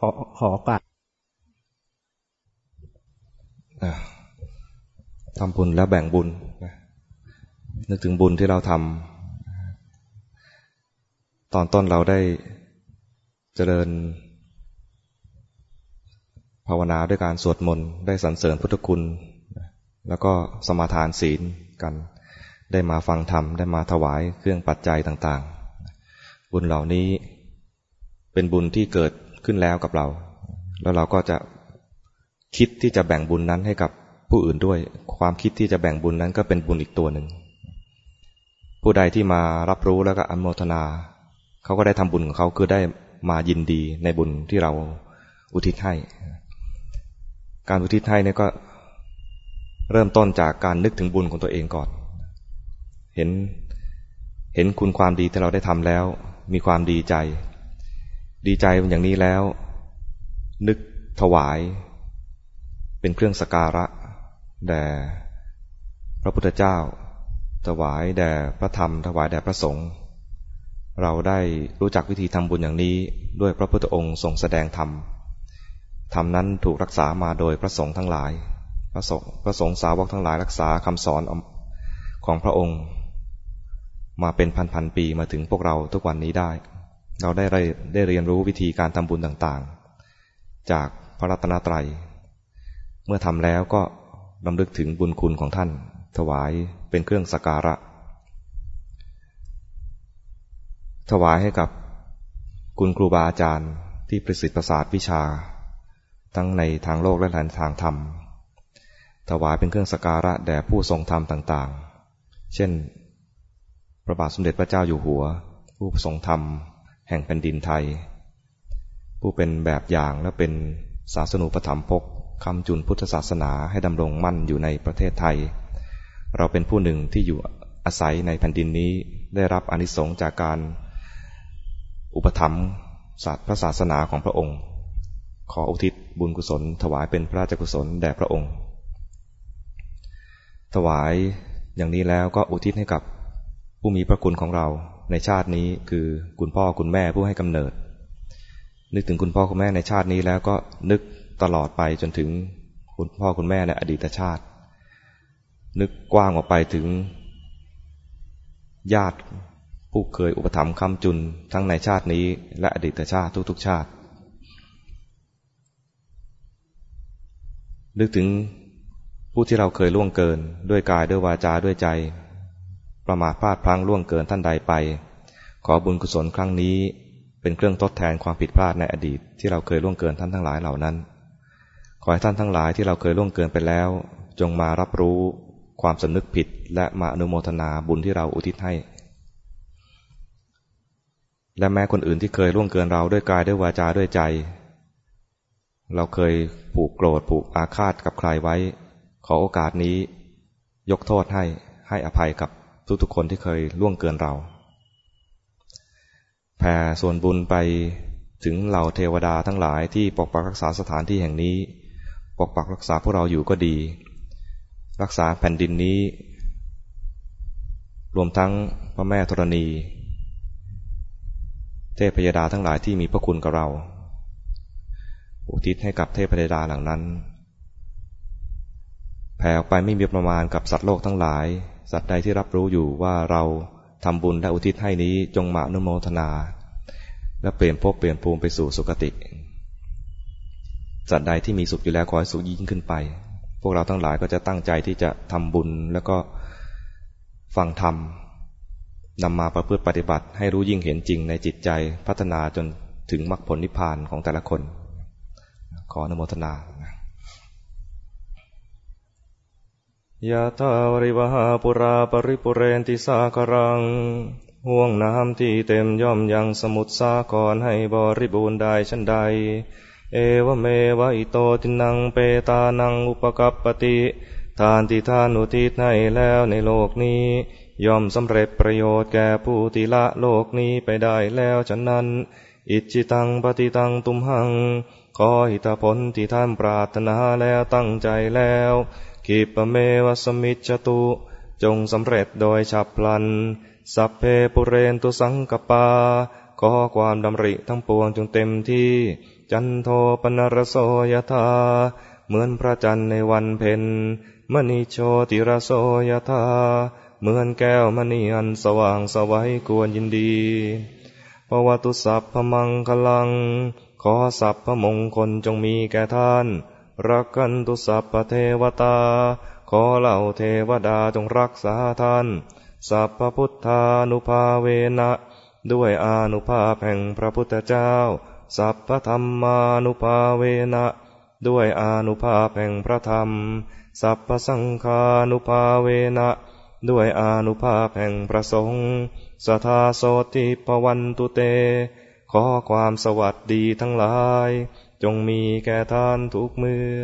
ขอขอโอกาสทำบุญแล้วแบ่งบุญนึกถึงบุญที่เราทำตอนต้นเราได้เจริญ ภาวนาด้วยการสวดมนต์ได้สรรเสริญพุทธคุณ แล้วก็สมาทานศีลกัน ได้มาฟังธรรม ได้มาถวายเครื่องปัจจัยต่าง ๆ บุญเหล่านี้เป็นบุญที่เกิด ขึ้นแล้วกับเรา แล้วเราก็จะคิดที่จะแบ่งบุญนั้นให้กับผู้อื่นด้วย ความคิดที่จะแบ่งบุญนั้นก็เป็นบุญอีกตัวหนึ่ง ผู้ใดที่มารับรู้แล้วก็อนโมทนา เขาก็ได้ทำบุญของเขาคือได้มายินดีในบุญที่เราอุทิศให้ การอุทิศให้เนี่ยก็เริ่มต้นจากการนึกถึงบุญของตัวเองก่อน เห็นเห็นคุณความดีที่เราได้ทำแล้ว มีความดีใจ ดีใจอย่างนี้แล้ว นึกถวาย เป็นเครื่องสการะ แด่พระพุทธเจ้า ถวายแด่พระธรรม ถวายแด่พระสงฆ์เราได้รู้จักวิธีทำบุญอย่างนี้ ด้วยพระพุทธองค์ทรงแสดงธรรมธรรมนั้นถูกรักษามาโดยพระสงฆ์ทั้งหลาย พระสงฆ์พระสงฆ์สาวกทั้งหลายรักษาคำสอนของพระองค์ มาเป็นพันๆปีมาถึงพวกเราทุกวันนี้ได้ เราได้ได้เรียนรู้วิธีการทำบุญต่างๆ จากพระรัตนตรัย เมื่อทำแล้วก็ลำลึกถึงบุญคุณของท่าน ถวายเป็นเครื่องสักการะ ถวายให้กับคุณครูบาอาจารย์ที่ประสิทธิ์ประสาทวิชา ทั้งในทางโลกและทางธรรม ถวายเป็นเครื่องสการะแด่ผู้ทรงธรรมต่างๆ เช่น พระบาทสมเด็จพระเจ้าอยู่หัว ผู้ทรงธรรม แห่งแผ่นดินไทย ผู้เป็นแบบอย่างและเป็นศาสนูปธรรมพกคำจุนพุทธศาสนาให้ดำรงมั่นอยู่ในประเทศไทย เราเป็นผู้หนึ่งที่อยู่อาศัยในแผ่นดินนี้ได้รับอนิสงส์จากการอุปถัมภ์ศาสตร์พระศาสนาของพระองค์ ขออุทิศบุญกุศล ถวายเป็นพระราชกุศลแด่พระองค์ ถวายอย่างนี้แล้วก็อุทิศให้กับผู้มีพระคุณของเรา ในชาตินี้คือคุณพ่อคุณแม่ผู้ให้กำเนิด นึกถึงคุณพ่อคุณแม่ในชาตินี้แล้วก็นึกตลอดไปจนถึงคุณพ่อคุณแม่ในอดีตชาติ นึกกว้างออกไปถึง ญาติผู้เคยอุปถัมภ์คำจุนทั้งในชาตินี้ และอดีตชาติทุกๆชาติ นึกถึงผู้ที่เราเคยล่วงเกินด้วยกายด้วยวาจาด้วยใจ ประมาทพลาดพลั้งล่วงเกินท่านใดไป ขอบุญกุศลครั้งนี้ เป็นเครื่องทดแทนความผิดพลาดในอดีตที่เราเคยล่วงเกินท่านทั้งหลายเหล่านั้น ขอให้ท่านทั้งหลายที่เราเคยล่วงเกินไปแล้ว จงมารับรู้ความสำนึกผิดและมาอนุโมทนาบุญที่เราอุทิศให้ และแม้คนอื่นที่เคยล่วงเกินเราด้วยกายด้วยวาจาด้วยใจ เราเคยผูกโกรธผูกอาฆาตกับใครไว้ ขอโอกาสนี้ ยกโทษให้ให้อภัยกับ ทุกๆคนที่เคยล่วงเกินเรา แผ่ส่วนบุญไปถึงเหล่าเทวดาทั้งหลายที่ปกปักรักษาสถานที่แห่งนี้ ปกปักรักษาพวกเราอยู่ก็ดี รักษาแผ่นดินนี้ รวมทั้งพระแม่ธรณี เทพยดาทั้งหลายที่มีพระคุณกับเรา อุทิศให้กับเทพยดาหลังนั้น แผ่ออกไปไม่มีประมาณกับสัตว์โลกทั้งหลาย สัตว์ใดที่รับรู้อยู่ว่าเราทำบุญและอุทิศให้นี้จงมาอนุโมทนา และเปลี่ยนภพเปลี่ยนภูมิไปสู่สุคติ สัตว์ใดที่มีสุขอยู่แล้วขอให้สุขยิ่งขึ้นไป พวกเราทั้งหลายก็จะตั้งใจที่จะทำบุญแล้วก็ฟังธรรมนำมาประพฤติปฏิบัติ ให้รู้ยิ่งเห็นจริงในจิตใจพัฒนาจนถึงมรรคผลนิพพานของแต่ละคน ขออนุโมทนา ยะทาวริวหาปุราปริปุเรนติสาครัง ห่วงน้ำที่เต็มย่อมยังสมุทรสาครให้บริบูรณ์ได้ชันใด เอวเมวะอิโตตินังเปตานังอุปกัปปติ ทานที่ทานอุทิศให้แล้วในโลกนี้ ย่อมสำเร็จประโยชน์แก่ผู้ที่ละโลกนี้ไปได้แล้วฉะนั้น อิจิตังปฏิตังตุมหังขอหิตผลที่ท่านปรารถนาแล้วตั้งใจแล้ว กิปเมวสมิจตุจงสำเร็จโดยฉับพลัน สัพเพปุเรนตุสังกปา ขอความดำริทั้งปวงจงเต็มที่ จันโทปนรโสยธา เหมือนพระจันทร์ในวันเพ็ญ มณีโชติรโสยธา เหมือนแก้วมณีอันสว่างสวัยกวนยินดีปวตุสัพพมังคลัง ขอสัพพมงคลจงมีแก่ท่าน รักกันตุสัพพเทวตา ขอเหล่าเทวดาจงรักษาท่าน สัพพพุทธานุภาเวนะ ด้วยอานุภาพแห่งพระพุทธเจ้า สัพพธรรมานุภาเวนะ ด้วยอานุภาพแห่งพระธรรม สัพพสังฆานุภาเวนะ ด้วยอานุภาพแห่งพระสงฆ์สทาโสติปวันตุเต ขอความสวัสดีทั้งหลาย จงมีแก่ท่านทุกเมื่อ